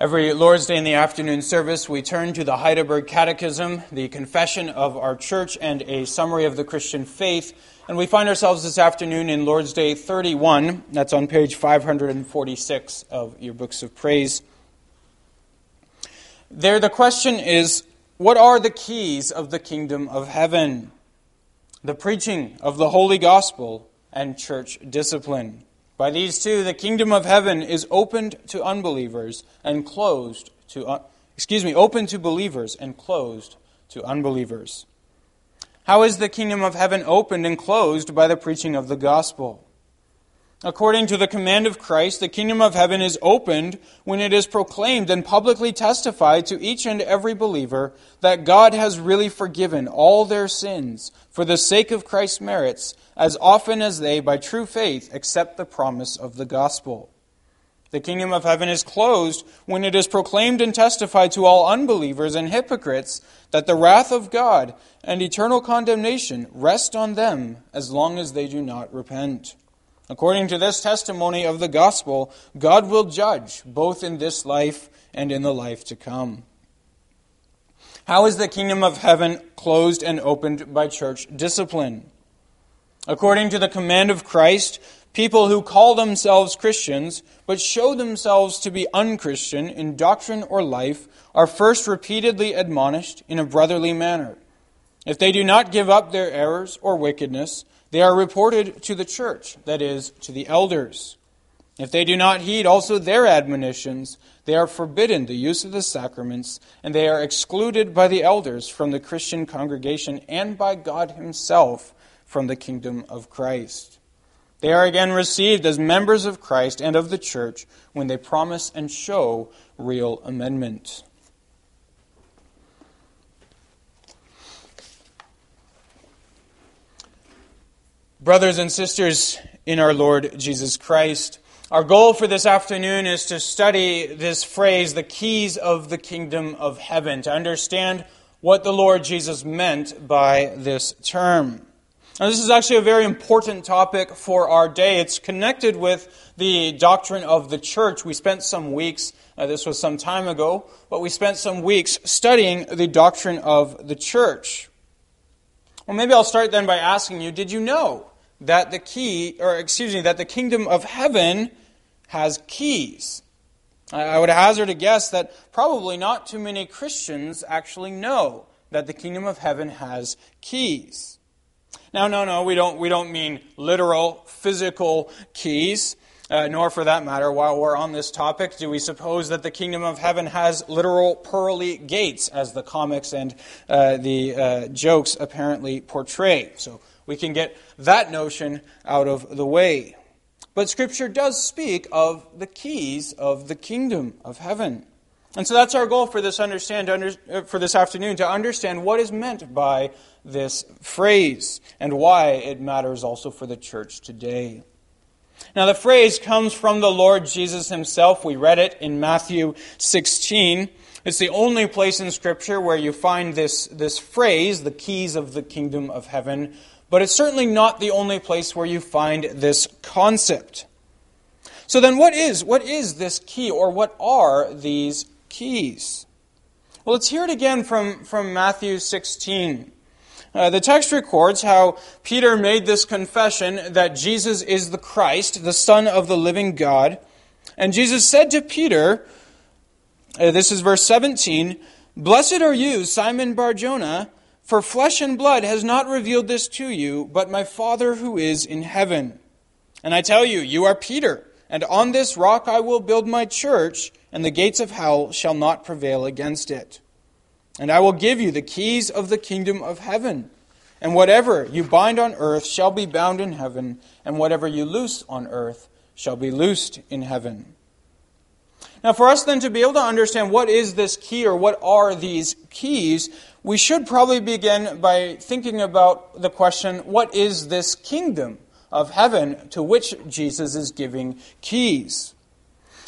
Every Lord's Day in the afternoon service, we turn to the Heidelberg Catechism, the confession of our church, and a summary of the Christian faith. And we find ourselves this afternoon in Lord's Day 31. That's on page 546 of your books of praise. There, the question is what are the keys of the kingdom of heaven? The preaching of the holy gospel and church discipline. By these two, the kingdom of heaven is opened to unbelievers and closed to, uh, excuse me, open to believers and closed to unbelievers. How is the kingdom of heaven opened and closed by the preaching of the gospel? According to the command of Christ, the kingdom of heaven is opened when it is proclaimed and publicly testified to each and every believer that God has really forgiven all their sins for the sake of Christ's merits, as often as they, by true faith, accept the promise of the gospel. The kingdom of heaven is closed when it is proclaimed and testified to all unbelievers and hypocrites that the wrath of God and eternal condemnation rest on them as long as they do not repent. According to this testimony of the gospel, God will judge both in this life and in the life to come. How is the kingdom of heaven closed and opened by church discipline? According to the command of Christ, people who call themselves Christians but show themselves to be unchristian in doctrine or life are first repeatedly admonished in a brotherly manner. If they do not give up their errors or wickedness, they are reported to the church, that is, to the elders. If they do not heed also their admonitions, they are forbidden the use of the sacraments, and they are excluded by the elders from the Christian congregation and by God Himself from the kingdom of Christ. They are again received as members of Christ and of the church when they promise and show real amendment. Brothers and sisters in our Lord Jesus Christ, our goal for this afternoon is to study this phrase, the keys of the kingdom of heaven, to understand what the Lord Jesus meant by this term. Now, this is actually a very important topic for our day. It's connected with the doctrine of the church. We spent some weeks, uh, this was some time ago, but we spent some weeks studying the doctrine of the church. Well, maybe I'll start then by asking you, did you know that the key, or excuse me, that the kingdom of heaven has keys. I would hazard a guess that probably not too many Christians actually know that the kingdom of heaven has keys. Now, no, no, we don't, we don't mean literal, physical keys, uh, nor for that matter, while we're on this topic, do we suppose that the kingdom of heaven has literal pearly gates, as the comics and uh, the uh, jokes apparently portray. So we can get that notion out of the way. But Scripture does speak of the keys of the kingdom of heaven. And so that's our goal for this understand under, uh, for this afternoon to understand what is meant by this phrase and why it matters also for the church today. Now the phrase comes from the Lord Jesus himself. We read it in Matthew 16. It's the only place in scripture where you find this, this phrase, the keys of the kingdom of heaven, but it's certainly not the only place where you find this concept. So then what is what is this key or what are these keys? Well, let's hear it again from, from Matthew 16. Uh, the text records how Peter made this confession that Jesus is the Christ, the Son of the living God. And Jesus said to Peter, uh, this is verse 17, Blessed are you, Simon Barjona, for flesh and blood has not revealed this to you, but my Father who is in heaven. And I tell you, you are Peter, and on this rock I will build my church, and the gates of hell shall not prevail against it. And I will give you the keys of the kingdom of heaven. And whatever you bind on earth shall be bound in heaven, and whatever you loose on earth shall be loosed in heaven. Now, for us then to be able to understand what is this key or what are these keys, we should probably begin by thinking about the question what is this kingdom of heaven to which Jesus is giving keys?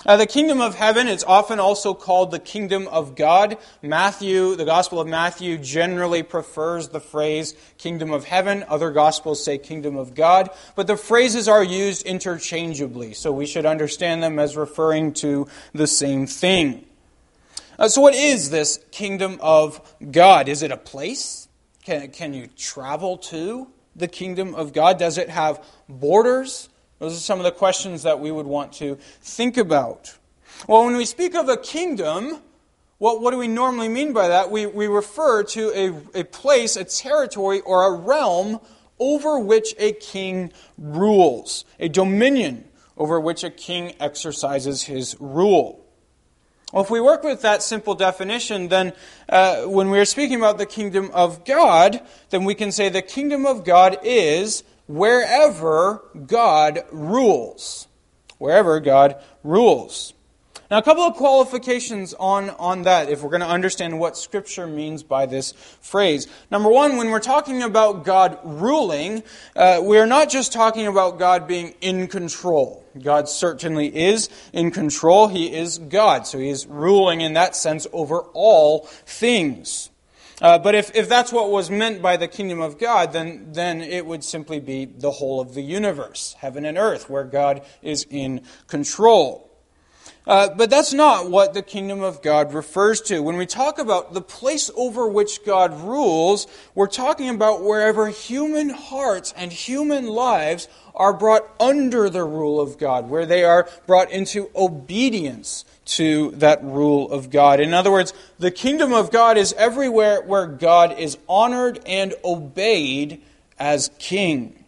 Uh, the kingdom of heaven is often also called the kingdom of God. Matthew, the Gospel of Matthew, generally prefers the phrase kingdom of heaven. Other Gospels say kingdom of God. But the phrases are used interchangeably, so we should understand them as referring to the same thing. Uh, so, what is this kingdom of God? Is it a place? Can, can you travel to the kingdom of God? Does it have borders? Those are some of the questions that we would want to think about. Well, when we speak of a kingdom, what, what do we normally mean by that? We, we refer to a, a place, a territory, or a realm over which a king rules, a dominion over which a king exercises his rule. Well, if we work with that simple definition, then uh, when we're speaking about the kingdom of God, then we can say the kingdom of God is wherever God rules. Wherever God rules. Now, a couple of qualifications on, on that if we're going to understand what Scripture means by this phrase. Number one, when we're talking about God ruling, uh, we're not just talking about God being in control. God certainly is in control. He is God, so He is ruling in that sense over all things. Uh, but if, if that's what was meant by the kingdom of God, then, then it would simply be the whole of the universe, heaven and earth, where God is in control. Uh, but that's not what the kingdom of God refers to. When we talk about the place over which God rules, we're talking about wherever human hearts and human lives are brought under the rule of God, where they are brought into obedience to that rule of God. In other words, the kingdom of God is everywhere where God is honored and obeyed as king.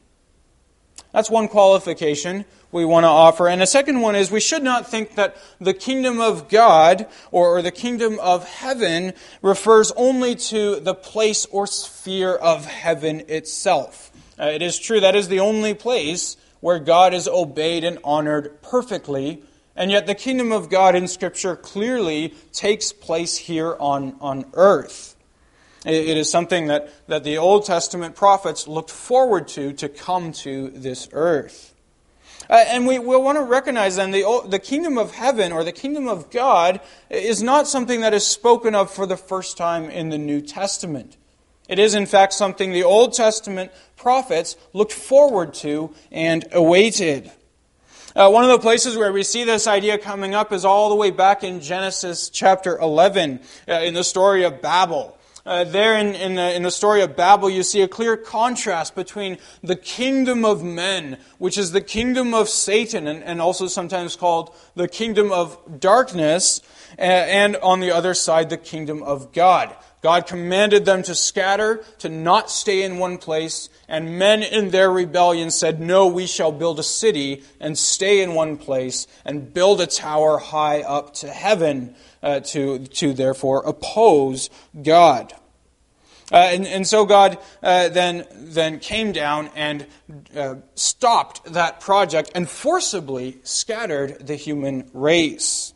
That's one qualification we want to offer. And a second one is we should not think that the kingdom of God or, or the kingdom of heaven refers only to the place or sphere of heaven itself. Uh, it is true that is the only place where God is obeyed and honored perfectly. And yet, the kingdom of God in Scripture clearly takes place here on, on earth. It is something that, that the Old Testament prophets looked forward to to come to this earth. Uh, and we will want to recognize then the, the kingdom of heaven or the kingdom of God is not something that is spoken of for the first time in the New Testament. It is, in fact, something the Old Testament prophets looked forward to and awaited. Uh, one of the places where we see this idea coming up is all the way back in Genesis chapter 11 uh, in the story of Babel. Uh, there in, in the, in, the, story of Babel, you see a clear contrast between the kingdom of men, which is the kingdom of Satan, and, and also sometimes called the kingdom of darkness, and, and on the other side, the kingdom of God. God commanded them to scatter, to not stay in one place, and men in their rebellion said, No, we shall build a city and stay in one place and build a tower high up to heaven uh, to, to therefore oppose God. Uh, and, and so God uh, then, then came down and uh, stopped that project and forcibly scattered the human race.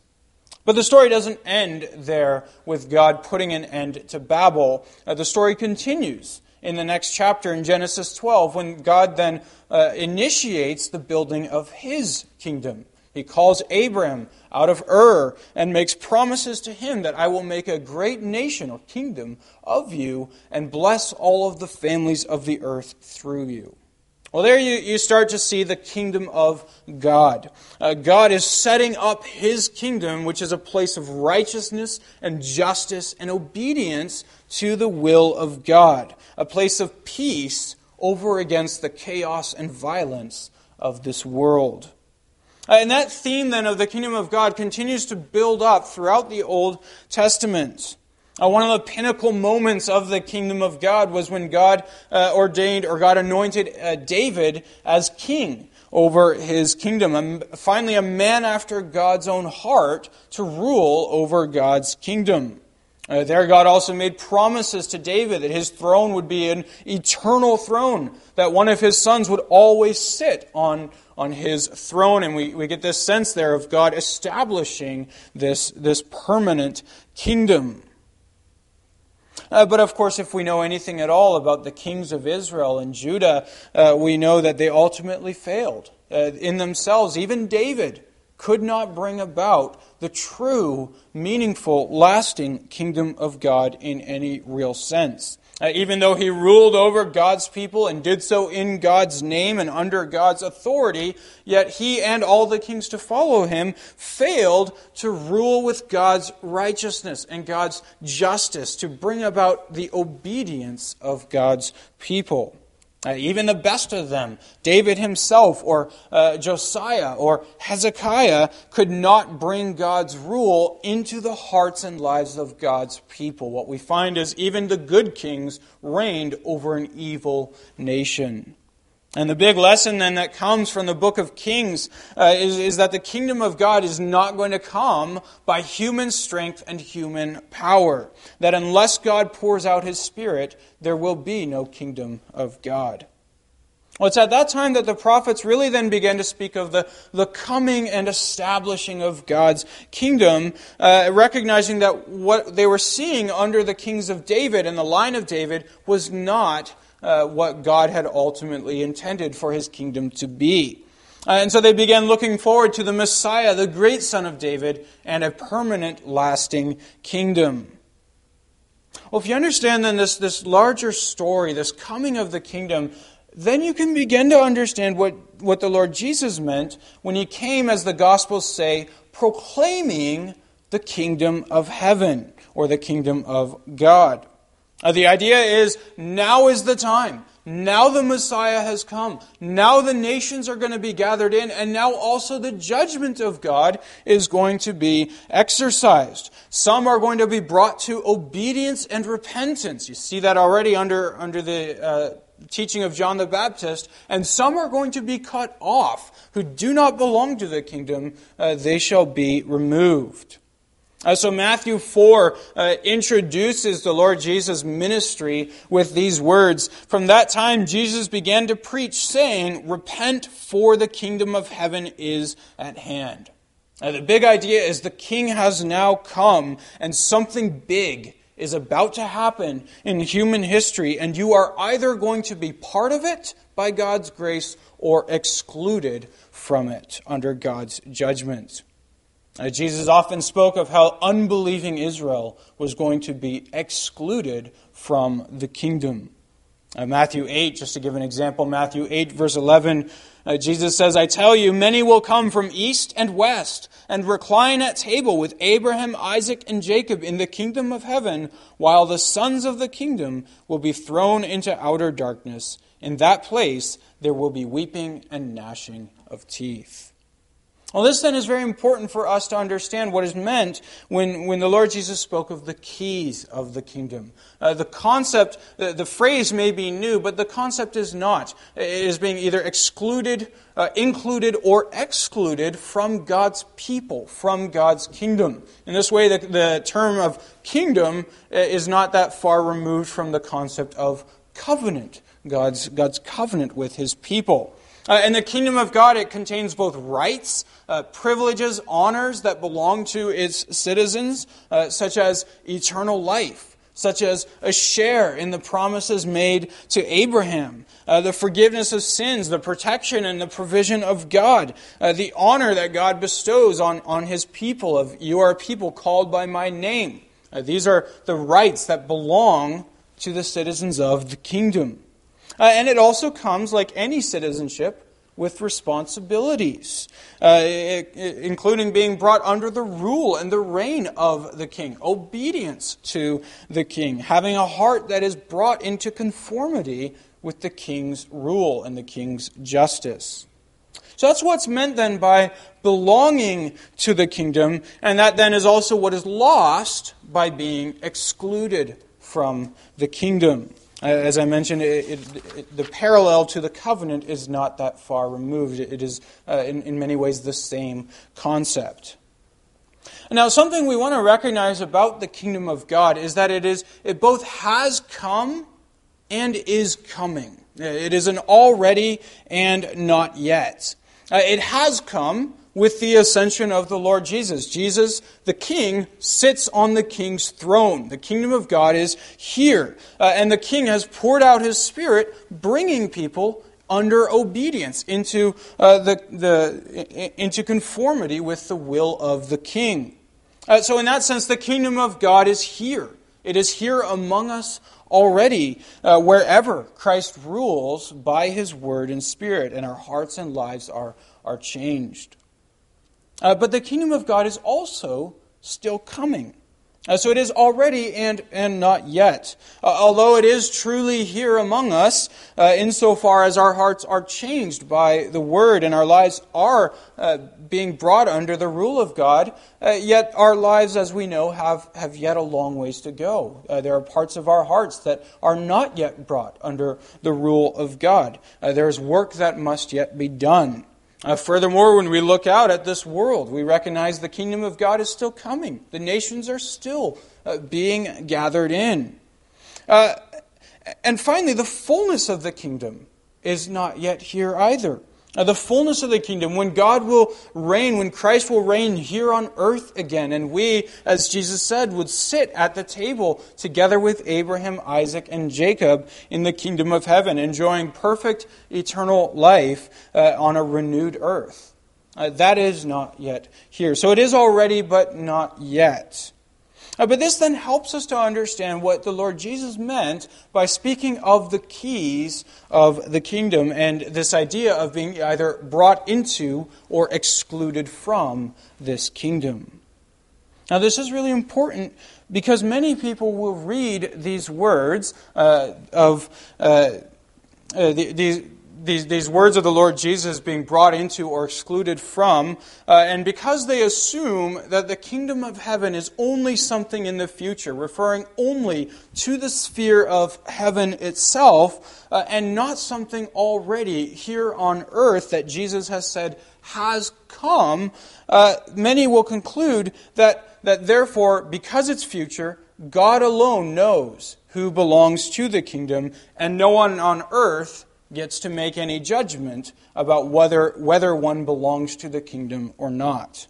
But the story doesn't end there with God putting an end to Babel. Uh, the story continues in the next chapter in Genesis 12 when God then uh, initiates the building of his kingdom. He calls Abram out of Ur and makes promises to him that I will make a great nation or kingdom of you and bless all of the families of the earth through you. Well, there you, you start to see the kingdom of God. Uh, God is setting up his kingdom, which is a place of righteousness and justice and obedience to the will of God, a place of peace over against the chaos and violence of this world. Uh, and that theme then of the kingdom of God continues to build up throughout the Old Testament. Uh, one of the pinnacle moments of the kingdom of God was when God uh, ordained or God anointed uh, David as king over his kingdom. And finally, a man after God's own heart to rule over God's kingdom. Uh, there, God also made promises to David that his throne would be an eternal throne, that one of his sons would always sit on on his throne. And we, we get this sense there of God establishing this, this permanent kingdom. Uh, but of course, if we know anything at all about the kings of Israel and Judah, uh, we know that they ultimately failed uh, in themselves. Even David could not bring about the true, meaningful, lasting kingdom of God in any real sense. Uh, even though he ruled over God's people and did so in God's name and under God's authority, yet he and all the kings to follow him failed to rule with God's righteousness and God's justice to bring about the obedience of God's people. Uh, even the best of them, David himself or uh, Josiah or Hezekiah, could not bring God's rule into the hearts and lives of God's people. What we find is even the good kings reigned over an evil nation. And the big lesson then that comes from the book of Kings uh, is, is that the kingdom of God is not going to come by human strength and human power. That unless God pours out his Spirit, there will be no kingdom of God. Well, it's at that time that the prophets really then began to speak of the, the coming and establishing of God's kingdom, uh, recognizing that what they were seeing under the kings of David and the line of David was not uh, what God had ultimately intended for his kingdom to be. Uh, and so they began looking forward to the Messiah, the great son of David, and a permanent, lasting kingdom. Well, if you understand then this, this larger story, this coming of the kingdom, then you can begin to understand what, what the Lord Jesus meant when he came, as the Gospels say, proclaiming the kingdom of heaven or the kingdom of God. Uh, the idea is now is the time. Now the Messiah has come. Now the nations are going to be gathered in, and now also the judgment of God is going to be exercised. Some are going to be brought to obedience and repentance. You see that already under, under the uh, teaching of John the Baptist. And some are going to be cut off who do not belong to the kingdom. Uh, they shall be removed. Uh, so Matthew 4 uh, introduces the Lord Jesus' ministry with these words. From that time, Jesus began to preach, saying, Repent, for the kingdom of heaven is at hand. Now, the big idea is the king has now come, and something big is about to happen in human history, and you are either going to be part of it by God's grace or excluded from it under God's judgment. Uh, Jesus often spoke of how unbelieving Israel was going to be excluded from the kingdom. Uh, Matthew 8, just to give an example, Matthew 8, verse 11, uh, Jesus says, I tell you, many will come from east and west and recline at table with Abraham, Isaac, and Jacob in the kingdom of heaven, while the sons of the kingdom will be thrown into outer darkness. In that place there will be weeping and gnashing of teeth. Well, this then is very important for us to understand what is meant when, when the Lord Jesus spoke of the keys of the kingdom. Uh, the concept, the, the, phrase may be new, but the concept is not. It is being either excluded, uh, included, or excluded from God's people, from God's kingdom. In this way, the, the term of kingdom uh, is not that far removed from the concept of covenant, God's, God's covenant with his people. Uh, in the kingdom of God, it contains both rights, uh, privileges, honors that belong to its citizens, uh, such as eternal life, such as a share in the promises made to Abraham, uh, the forgiveness of sins, the protection and the provision of God, uh, the honor that God bestows on, on his people of you are a people called by my name. Uh, these are the rights that belong to the citizens of the kingdom. Uh, and it also comes, like any citizenship, with responsibilities, uh, including being brought under the rule and the reign of the king, obedience to the king, having a heart that is brought into conformity with the king's rule and the king's justice. So that's what's meant then by belonging to the kingdom, and that then is also what is lost by being excluded from the kingdom. Uh, as I mentioned, it, it, it, the parallel to the covenant is not that far removed. It is, uh, in, in many ways, the same concept. Now, something we want to recognize about the kingdom of God is that it is it both has come and is coming. It is an already and not yet. Uh, it has come with the ascension of the Lord Jesus. Jesus, the King, sits on the King's throne. The kingdom of God is here. Uh, and the King has poured out his Spirit, bringing people under obedience into, uh, the, the, into conformity with the will of the King. Uh, so, in that sense, the kingdom of God is here. It is here among us already uh, wherever Christ rules by his word and spirit, and our hearts and lives are, are changed. Uh, but the kingdom of God is also still coming. Uh, so it is already and, and not yet. Uh, although it is truly here among us, uh, insofar as our hearts are changed by the word and our lives are uh, being brought under the rule of God, uh, yet our lives, as we know, have, have yet a long ways to go. Uh, there are parts of our hearts that are not yet brought under the rule of God. there is work that must yet be done. Uh, furthermore, when we look out at this world, we recognize the kingdom of God is still coming. The nations are still uh, being gathered in. Uh, and finally, the fullness of the kingdom is not yet here either the fullness of the kingdom, when God will reign, when Christ will reign here on earth again, and we, as Jesus said, would sit at the table together with Abraham, Isaac, and Jacob in the kingdom of heaven, enjoying perfect eternal life uh, on a renewed earth. Uh, that is not yet here. So it is already, but not yet. Uh, but this then helps us to understand what the Lord Jesus meant by speaking of the keys of the kingdom and this idea of being either brought into or excluded from this kingdom. Now, this is really important because many people will read these words uh, of uh, uh, these these, these words of the Lord Jesus being brought into or excluded from, uh, and because they assume that the kingdom of heaven is only something in the future, referring only to the sphere of heaven itself, uh, and not something already here on earth that Jesus has said has come, uh, many will conclude that, that therefore, because it's future, God alone knows who belongs to the kingdom, and no one on earth gets to make any judgment about whether, whether one belongs to the kingdom or not.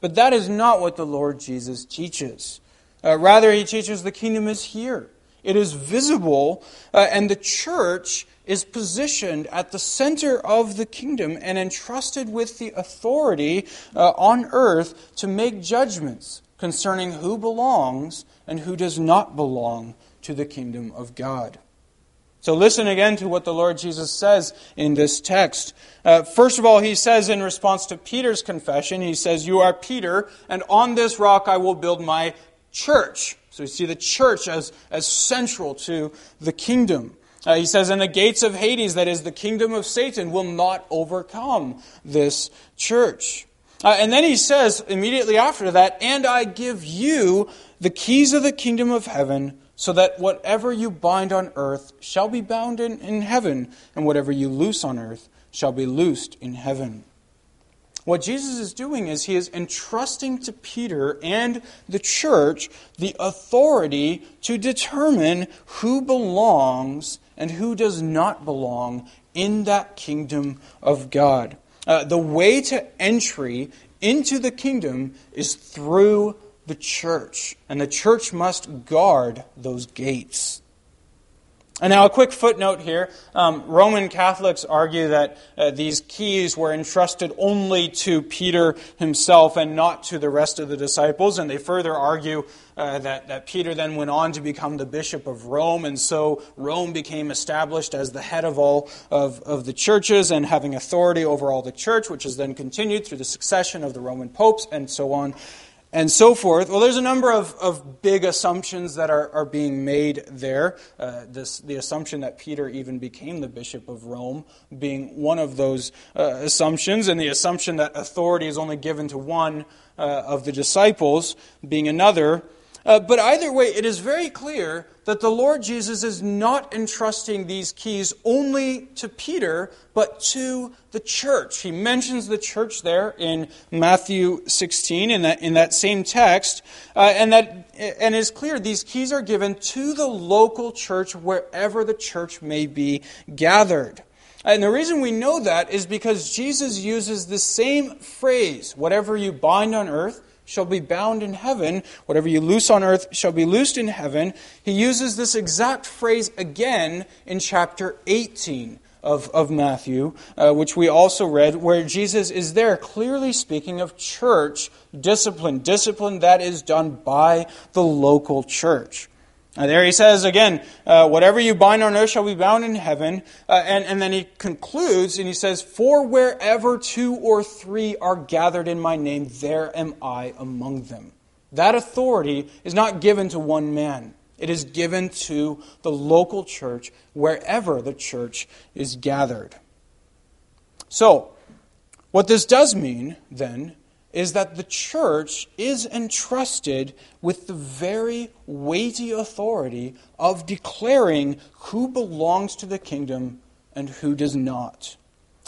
But that is not what the Lord Jesus teaches. Uh, rather, he teaches the kingdom is here. It is visible, uh, and the church is positioned at the center of the kingdom and entrusted with the authority uh, on earth to make judgments concerning who belongs and who does not belong to the kingdom of God. So listen again to what the Lord Jesus says in this text. Uh, first of all, he says in response to Peter's confession, he says, You are Peter, and on this rock I will build my church. So you see the church as, as central to the kingdom. Uh, he says, And the gates of Hades, that is the kingdom of Satan, will not overcome this church. Uh, and then he says immediately after that, And I give you the keys of the kingdom of heaven so that whatever you bind on earth shall be bound in, in heaven, and whatever you loose on earth shall be loosed in heaven. What Jesus is doing is he is entrusting to Peter and the church the authority to determine who belongs and who does not belong in that kingdom of God. Uh, the way to entry into the kingdom is through the church, and the church must guard those gates. And now, a quick footnote here. Um, Roman Catholics argue that uh, these keys were entrusted only to Peter himself and not to the rest of the disciples. And they further argue uh, that, that Peter then went on to become the bishop of Rome. And so Rome became established as the head of all of, of the churches and having authority over all the church, which has then continued through the succession of the Roman popes and so on and so forth. Well, there's a number of, of big assumptions that are, are being made there. Uh, this, the assumption that Peter even became the Bishop of Rome being one of those uh, assumptions, and the assumption that authority is only given to one uh, of the disciples being another. Uh, but either way, it is very clear that the Lord Jesus is not entrusting these keys only to Peter, but to the church. He mentions the church there in Matthew 16 in that, in that same text, uh, and that and it's clear these keys are given to the local church wherever the church may be gathered. And the reason we know that is because Jesus uses the same phrase, whatever you bind on earth shall be bound in heaven. Whatever you loose on earth shall be loosed in heaven. He uses this exact phrase again in chapter 18 of, of Matthew, uh, which we also read, where Jesus is there clearly speaking of church discipline, discipline that is done by the local church. Uh, there he says again, uh, whatever you bind on earth shall be bound in heaven. Uh, and, and then he concludes and he says, For wherever two or three are gathered in my name, there am I among them. That authority is not given to one man. It is given to the local church wherever the church is gathered. So, what this does mean, then, is that the church is entrusted with the very weighty authority of declaring who belongs to the kingdom and who does not.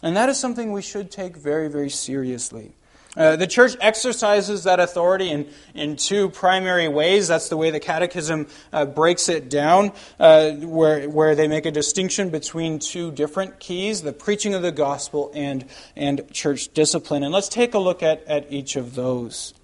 And that is something we should take very, very seriously. Uh, the church exercises that authority in, in two primary ways. That's the way the Catechism uh, breaks it down, uh, where, where they make a distinction between two different keys the preaching of the gospel and, and church discipline. And let's take a look at, at each of those.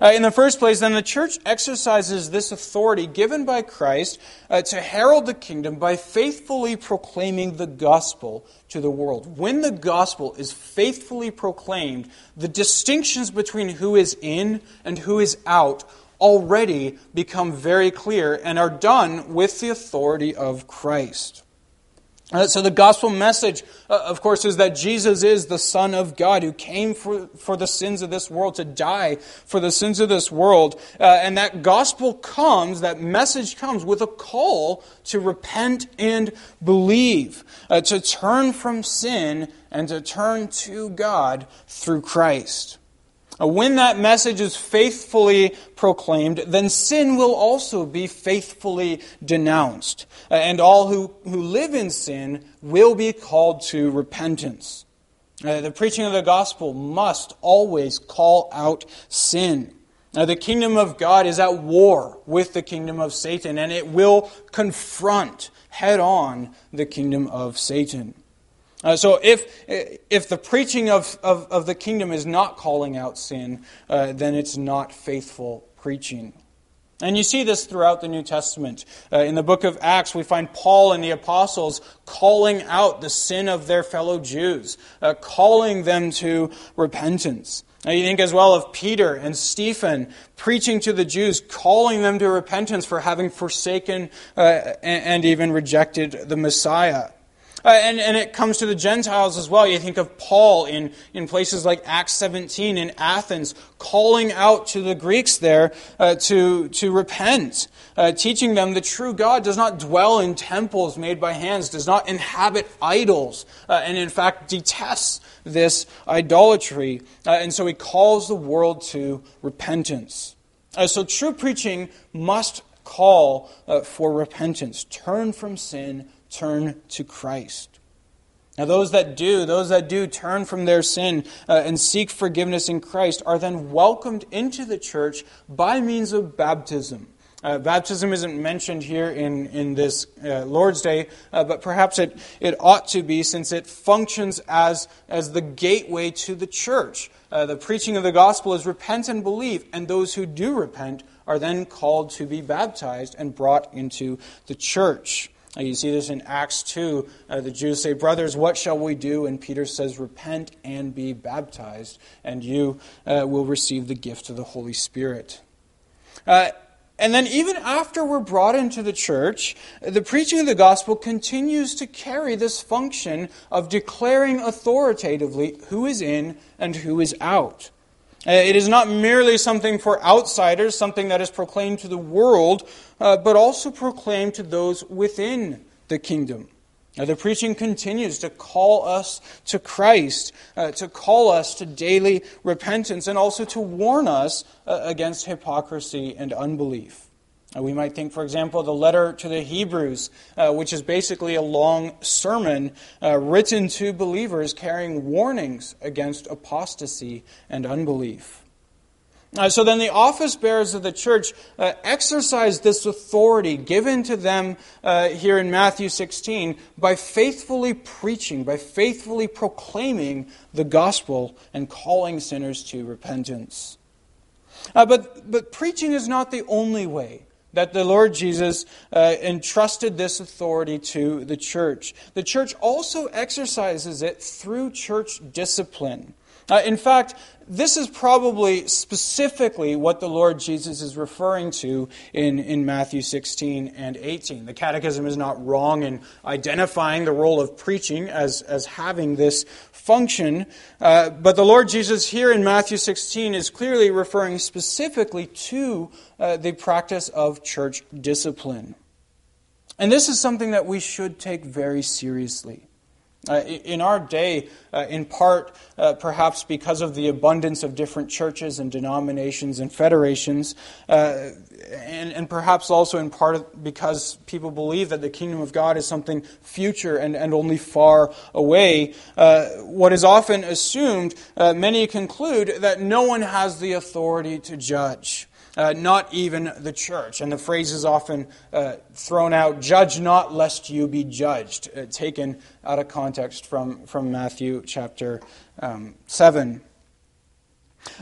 Uh, in the first place, then, the church exercises this authority given by Christ uh, to herald the kingdom by faithfully proclaiming the gospel to the world. When the gospel is faithfully proclaimed, the distinctions between who is in and who is out already become very clear and are done with the authority of Christ. Uh, so, the gospel message, uh, of course, is that Jesus is the Son of God who came for, for the sins of this world, to die for the sins of this world. Uh, and that gospel comes, that message comes with a call to repent and believe, uh, to turn from sin and to turn to God through Christ. Uh, when that message is faithfully proclaimed, then sin will also be faithfully denounced. Uh, and all who, who live in sin will be called to repentance. Uh, the preaching of the gospel must always call out sin. Now, the kingdom of God is at war with the kingdom of Satan, and it will confront head on the kingdom of Satan. Uh, so if, if the preaching of, of, of, the kingdom is not calling out sin, uh, then it's not faithful preaching. And you see this throughout the New Testament. Uh, in the book of Acts, we find Paul and the apostles calling out the sin of their fellow Jews, uh, calling them to repentance. Now you think as well of Peter and Stephen preaching to the Jews, calling them to repentance for having forsaken uh, and, and even rejected the Messiah. Uh, and, and it comes to the Gentiles as well. You think of Paul in, in places like Acts 17 in Athens, calling out to the Greeks there uh, to, to repent, uh, teaching them the true God does not dwell in temples made by hands, does not inhabit idols, uh, and in fact detests this idolatry. Uh, and so he calls the world to repentance. Uh, so true preaching must call for repentance. Turn from sin turn to Christ. Now, those that do, those that do turn from their sin uh, and seek forgiveness in Christ are then welcomed into the church by means of baptism. Uh, baptism isn't mentioned here in, in this uh, Lord's Day, uh, but perhaps it, it ought to be since it functions as, as the gateway to the church. Uh, the preaching of the gospel is repent and believe, and those who do repent are then called to be baptized and brought into the church. You see this in Acts 2. Uh, the Jews say, Brothers, what shall we do? And Peter says, Repent and be baptized, and you uh, will receive the gift of the Holy Spirit. Uh, and then, even after we're brought into the church, the preaching of the gospel continues to carry this function of declaring authoritatively who is in and who is out. Uh, it is not merely something for outsiders, something that is proclaimed to the world, uh, but also proclaimed to those within the kingdom. Now, the preaching continues to call us to Christ, uh, to call us to daily repentance, and also to warn us uh, against hypocrisy and unbelief. Uh, we might think, for example, the letter to the Hebrews, uh, which is basically a long sermon uh, written to believers carrying warnings against apostasy and unbelief. Uh, so then the office bearers of the church uh, exercise this authority given to them here in Matthew 16 by faithfully preaching, by faithfully proclaiming the gospel and calling sinners to repentance. but, but preaching is not the only way that the Lord Jesus uh, entrusted this authority to the church. The church also exercises it through church discipline. Uh, in fact, this is probably specifically what the Lord Jesus is referring to in, in Matthew 16 and 18. The Catechism is not wrong in identifying the role of preaching as, as having this function, uh, but the Lord Jesus here in Matthew 16 is clearly referring specifically to uh, the practice of church discipline. And this is something that we should take very seriously. Uh, in our day, uh, in part uh, perhaps because of the abundance of different churches and denominations and federations, uh, and, and, perhaps also in part because people believe that the kingdom of God is something future and, and only far away, uh, what is often assumed, uh, many conclude that no one has the authority to judge uh, not even the church. And the phrase is often uh, thrown out judge not lest you be judged, uh, taken out of context from, from Matthew chapter um, 7.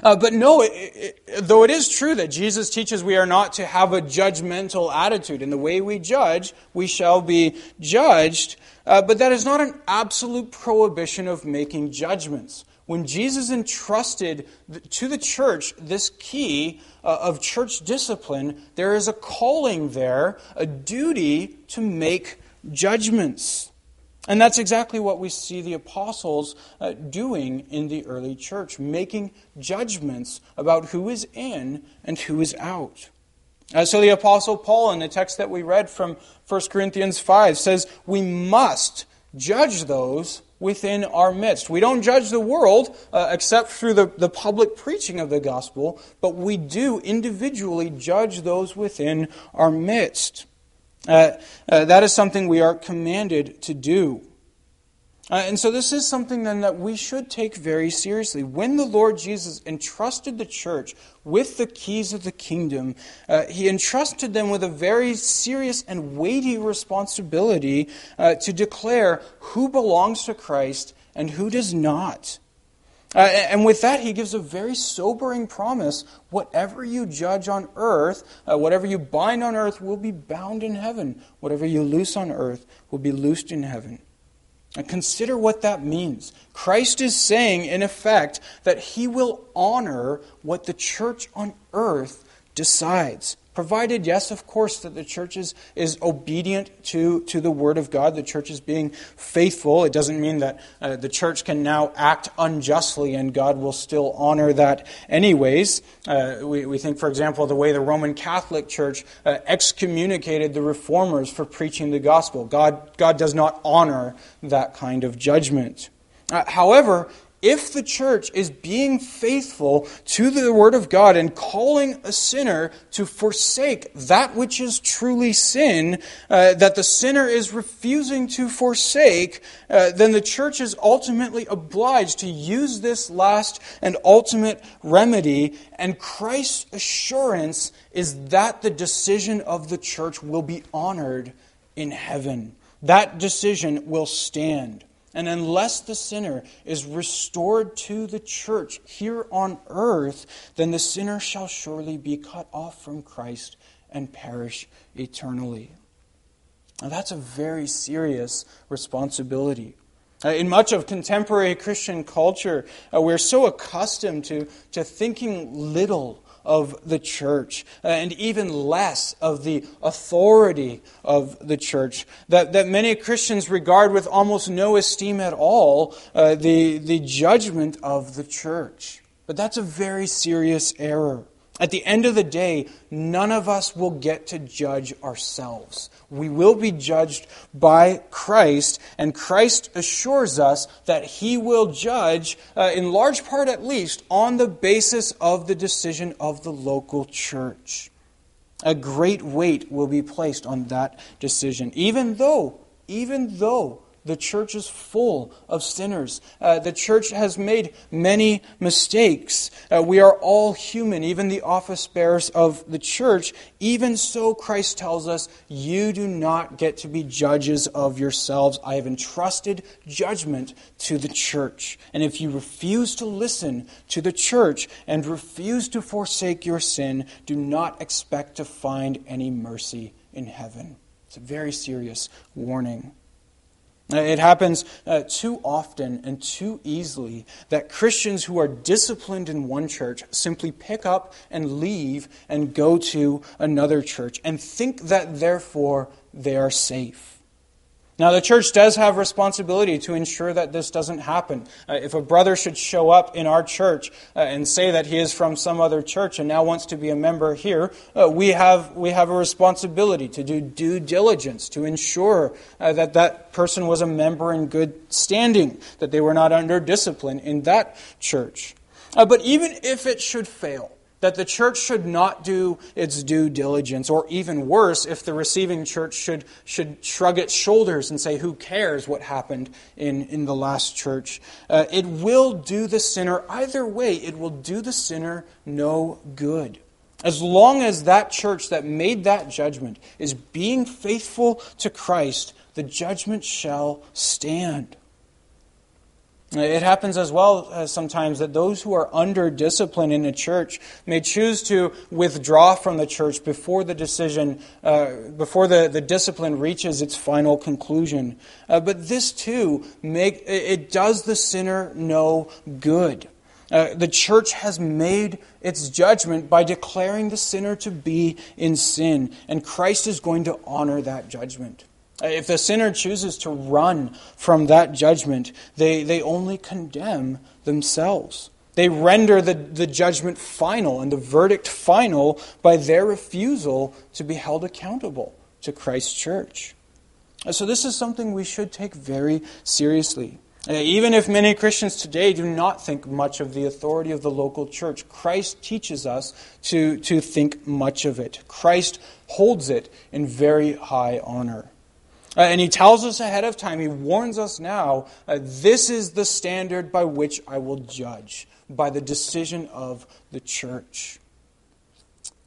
Uh, but no, it, it, though it is true that Jesus teaches we are not to have a judgmental attitude. In the way we judge, we shall be judged. Uh, but that is not an absolute prohibition of making judgments when Jesus entrusted to the church this key uh, of church discipline, there is a calling there, a duty to make judgments. And that's exactly what we see the apostles uh, doing in the early church, making judgments about who is in and who is out. Uh, so the apostle Paul, in the text that we read from 1 Corinthians 5, says, We must judge those within our midst. We don't judge the world uh, except through the, the public preaching of the gospel, but we do individually judge those within our midst. Uh, uh, that is something we are commanded to do. Uh, and so, this is something then that we should take very seriously. When the Lord Jesus entrusted the church with the keys of the kingdom, uh, he entrusted them with a very serious and weighty responsibility uh, to declare who belongs to Christ and who does not. Uh, and with that, he gives a very sobering promise whatever you judge on earth, uh, whatever you bind on earth will be bound in heaven. Whatever you loose on earth will be loosed in heaven. And consider what that means. Christ is saying, in effect, that he will honor what the church on earth decides. Provided, yes, of course, that the church is, is obedient to, to the Word of God, the church is being faithful. It doesn't mean that uh, the church can now act unjustly and God will still honor that anyways. Uh, we, we think, for example, the way the Roman Catholic Church uh, excommunicated the reformers for preaching the gospel. God, God does not honor that kind of judgment. Uh, however, if the church is being faithful to the Word of God and calling a sinner to forsake that which is truly sin, uh, that the sinner is refusing to forsake, uh, then the church is ultimately obliged to use this last and ultimate remedy. And Christ's assurance is that the decision of the church will be honored in heaven. That decision will stand. And unless the sinner is restored to the church here on earth, then the sinner shall surely be cut off from Christ and perish eternally. Now, that's a very serious responsibility. Uh, in much of contemporary Christian culture, uh, we're so accustomed to, to thinking little of the church, uh, and even less of the authority of the church. That, that many Christians regard with almost no esteem at all uh, the, the judgment of the church. But that's a very serious error. At the end of the day, none of us will get to judge ourselves. We will be judged by Christ, and Christ assures us that He will judge, uh, in large part at least, on the basis of the decision of the local church. A great weight will be placed on that decision, even though, even though the church is full of sinners. Uh, the church has made many mistakes. Uh, we are all human, even the office bearers of the church. Even so, Christ tells us, You do not get to be judges of yourselves. I have entrusted judgment to the church. And if you refuse to listen to the church and refuse to forsake your sin, do not expect to find any mercy in heaven. It's a very serious warning. Uh, it happens uh, too often and too easily that Christians who are disciplined in one church simply pick up and leave and go to another church and think that therefore they are safe. Now, the church does have responsibility to ensure that this doesn't happen. Uh, if a brother should show up in our church uh, and say that he is from some other church and now wants to be a member here, uh, we, have, we have a responsibility to do due diligence to ensure uh, that that person was a member in good standing, that they were not under discipline in that church. Uh, but even if it should fail, that the church should not do its due diligence, or even worse, if the receiving church should, should shrug its shoulders and say, Who cares what happened in, in the last church? Uh, it will do the sinner, either way, it will do the sinner no good. As long as that church that made that judgment is being faithful to Christ, the judgment shall stand. It happens as well as uh, sometimes that those who are under discipline in a church may choose to withdraw from the church before the decision, uh, before the, the discipline reaches its final conclusion. Uh, but this too, make, it does the sinner no good. Uh, the church has made its judgment by declaring the sinner to be in sin, and Christ is going to honor that judgment. If the sinner chooses to run from that judgment, they, they only condemn themselves. They render the, the judgment final and the verdict final by their refusal to be held accountable to Christ's church. So, this is something we should take very seriously. Uh, even if many Christians today do not think much of the authority of the local church, Christ teaches us to, to think much of it. Christ holds it in very high honor. Uh, and he tells us ahead of time, he warns us now, uh, this is the standard by which I will judge, by the decision of the church.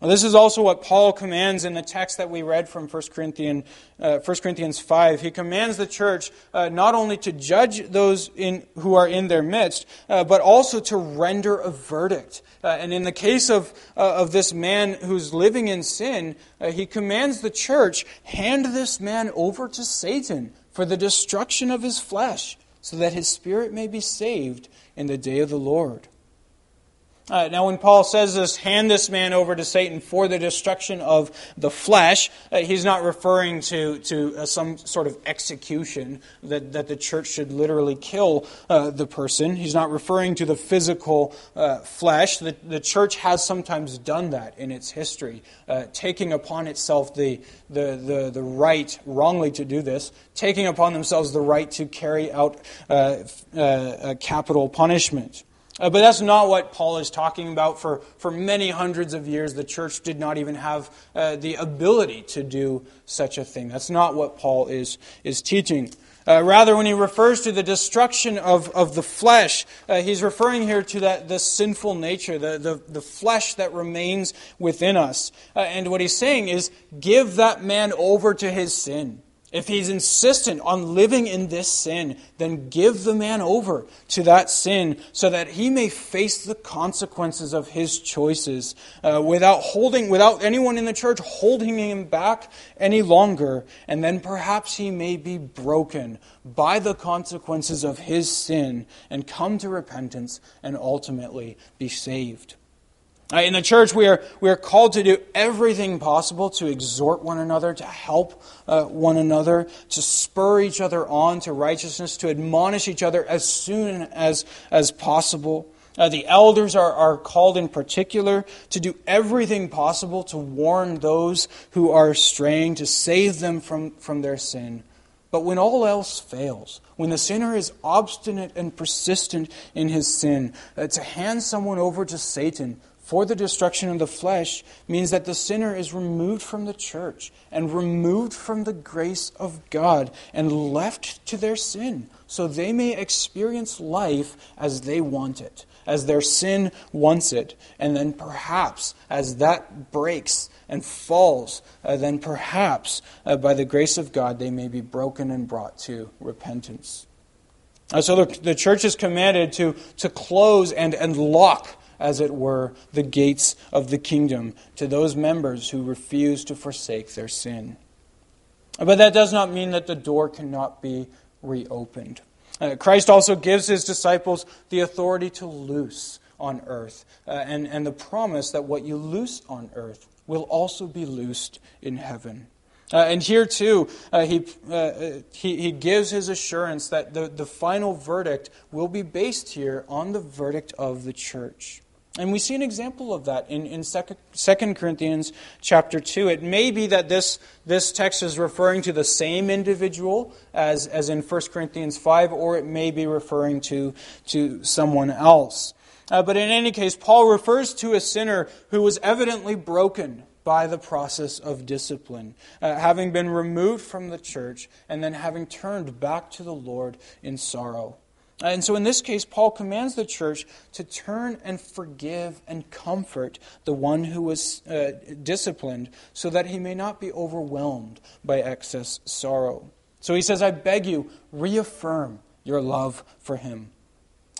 This is also what Paul commands in the text that we read from 1 Corinthians, uh, 1 Corinthians 5. He commands the church uh, not only to judge those in, who are in their midst, uh, but also to render a verdict. Uh, and in the case of, uh, of this man who's living in sin, uh, he commands the church hand this man over to Satan for the destruction of his flesh, so that his spirit may be saved in the day of the Lord. Uh, now, when Paul says this, hand this man over to Satan for the destruction of the flesh, uh, he's not referring to, to uh, some sort of execution that, that the church should literally kill uh, the person. He's not referring to the physical uh, flesh. The, the church has sometimes done that in its history, uh, taking upon itself the, the, the, the right, wrongly to do this, taking upon themselves the right to carry out capital punishment. Uh, but that's not what Paul is talking about. For, for many hundreds of years, the church did not even have uh, the ability to do such a thing. That's not what Paul is, is teaching. Uh, rather, when he refers to the destruction of, of the flesh, uh, he's referring here to that the sinful nature, the, the, the flesh that remains within us. Uh, and what he's saying is, give that man over to his sin. If he's insistent on living in this sin, then give the man over to that sin so that he may face the consequences of his choices uh, without holding, without anyone in the church holding him back any longer. And then perhaps he may be broken by the consequences of his sin and come to repentance and ultimately be saved. In the church, we are, we are called to do everything possible to exhort one another, to help uh, one another, to spur each other on to righteousness, to admonish each other as soon as, as possible. Uh, the elders are, are called in particular to do everything possible to warn those who are straying, to save them from, from their sin. But when all else fails, when the sinner is obstinate and persistent in his sin, uh, to hand someone over to Satan for the destruction of the flesh means that the sinner is removed from the church and removed from the grace of God and left to their sin so they may experience life as they want it, as their sin wants it. And then perhaps as that breaks and falls, uh, then perhaps uh, by the grace of God they may be broken and brought to repentance. Uh, so the, the church is commanded to, to close and, and lock as it were, the gates of the kingdom to those members who refuse to forsake their sin. But that does not mean that the door cannot be reopened. Uh, Christ also gives his disciples the authority to loose on earth uh, and, and the promise that what you loose on earth will also be loosed in heaven. Uh, and here too, uh, he, uh, he, he gives his assurance that the, the final verdict will be based here on the verdict of the church. And we see an example of that in, in 2 Corinthians chapter 2. It may be that this, this text is referring to the same individual as, as in 1 Corinthians 5, or it may be referring to, to someone else. Uh, but in any case, Paul refers to a sinner who was evidently broken by the process of discipline, uh, having been removed from the church and then having turned back to the Lord in sorrow. And so in this case, Paul commands the church to turn and forgive and comfort the one who was uh, disciplined so that he may not be overwhelmed by excess sorrow. So he says, I beg you, reaffirm your love for him.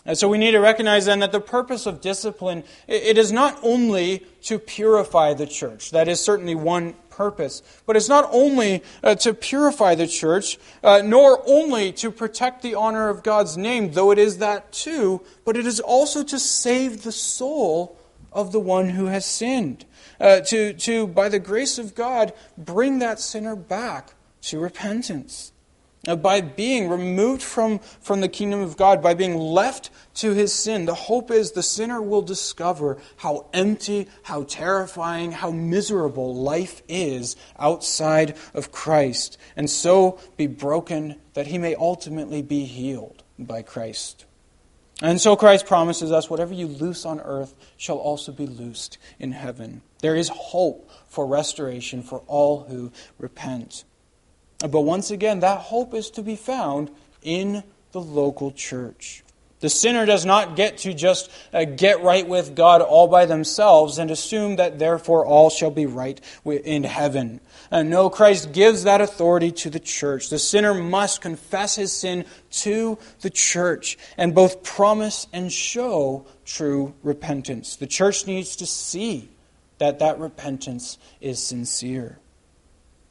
And so we need to recognize then that the purpose of discipline, it is not only to purify the church. That is certainly one purpose. But it's not only uh, to purify the church, uh, nor only to protect the honor of God's name, though it is that too, but it is also to save the soul of the one who has sinned. Uh, to, to, by the grace of God, bring that sinner back to repentance. Uh, by being removed from, from the kingdom of God, by being left to his sin, the hope is the sinner will discover how empty, how terrifying, how miserable life is outside of Christ, and so be broken that he may ultimately be healed by Christ. And so Christ promises us whatever you loose on earth shall also be loosed in heaven. There is hope for restoration for all who repent. But once again, that hope is to be found in the local church. The sinner does not get to just uh, get right with God all by themselves and assume that therefore all shall be right in heaven. Uh, no, Christ gives that authority to the church. The sinner must confess his sin to the church and both promise and show true repentance. The church needs to see that that repentance is sincere.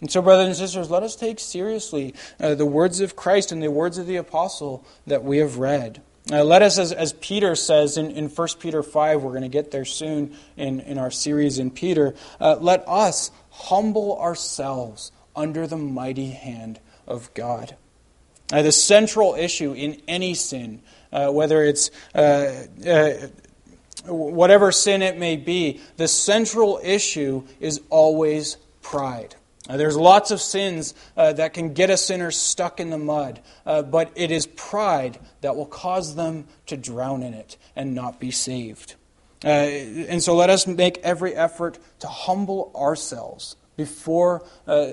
And so, brothers and sisters, let us take seriously uh, the words of Christ and the words of the apostle that we have read. Uh, let us, as, as Peter says in, in 1 Peter 5, we're going to get there soon in, in our series in Peter, uh, let us humble ourselves under the mighty hand of God. Uh, the central issue in any sin, uh, whether it's uh, whatever sin it may be, the central issue is always pride. Uh, there's lots of sins uh, that can get a sinner stuck in the mud, uh, but it is pride that will cause them to drown in it and not be saved. Uh, and so let us make every effort to humble ourselves before, uh,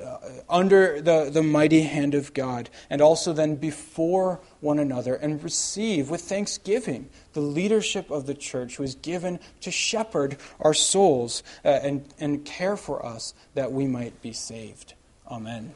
under the, the mighty hand of God, and also then before one another, and receive with thanksgiving the leadership of the church who is given to shepherd our souls uh, and, and care for us that we might be saved. Amen.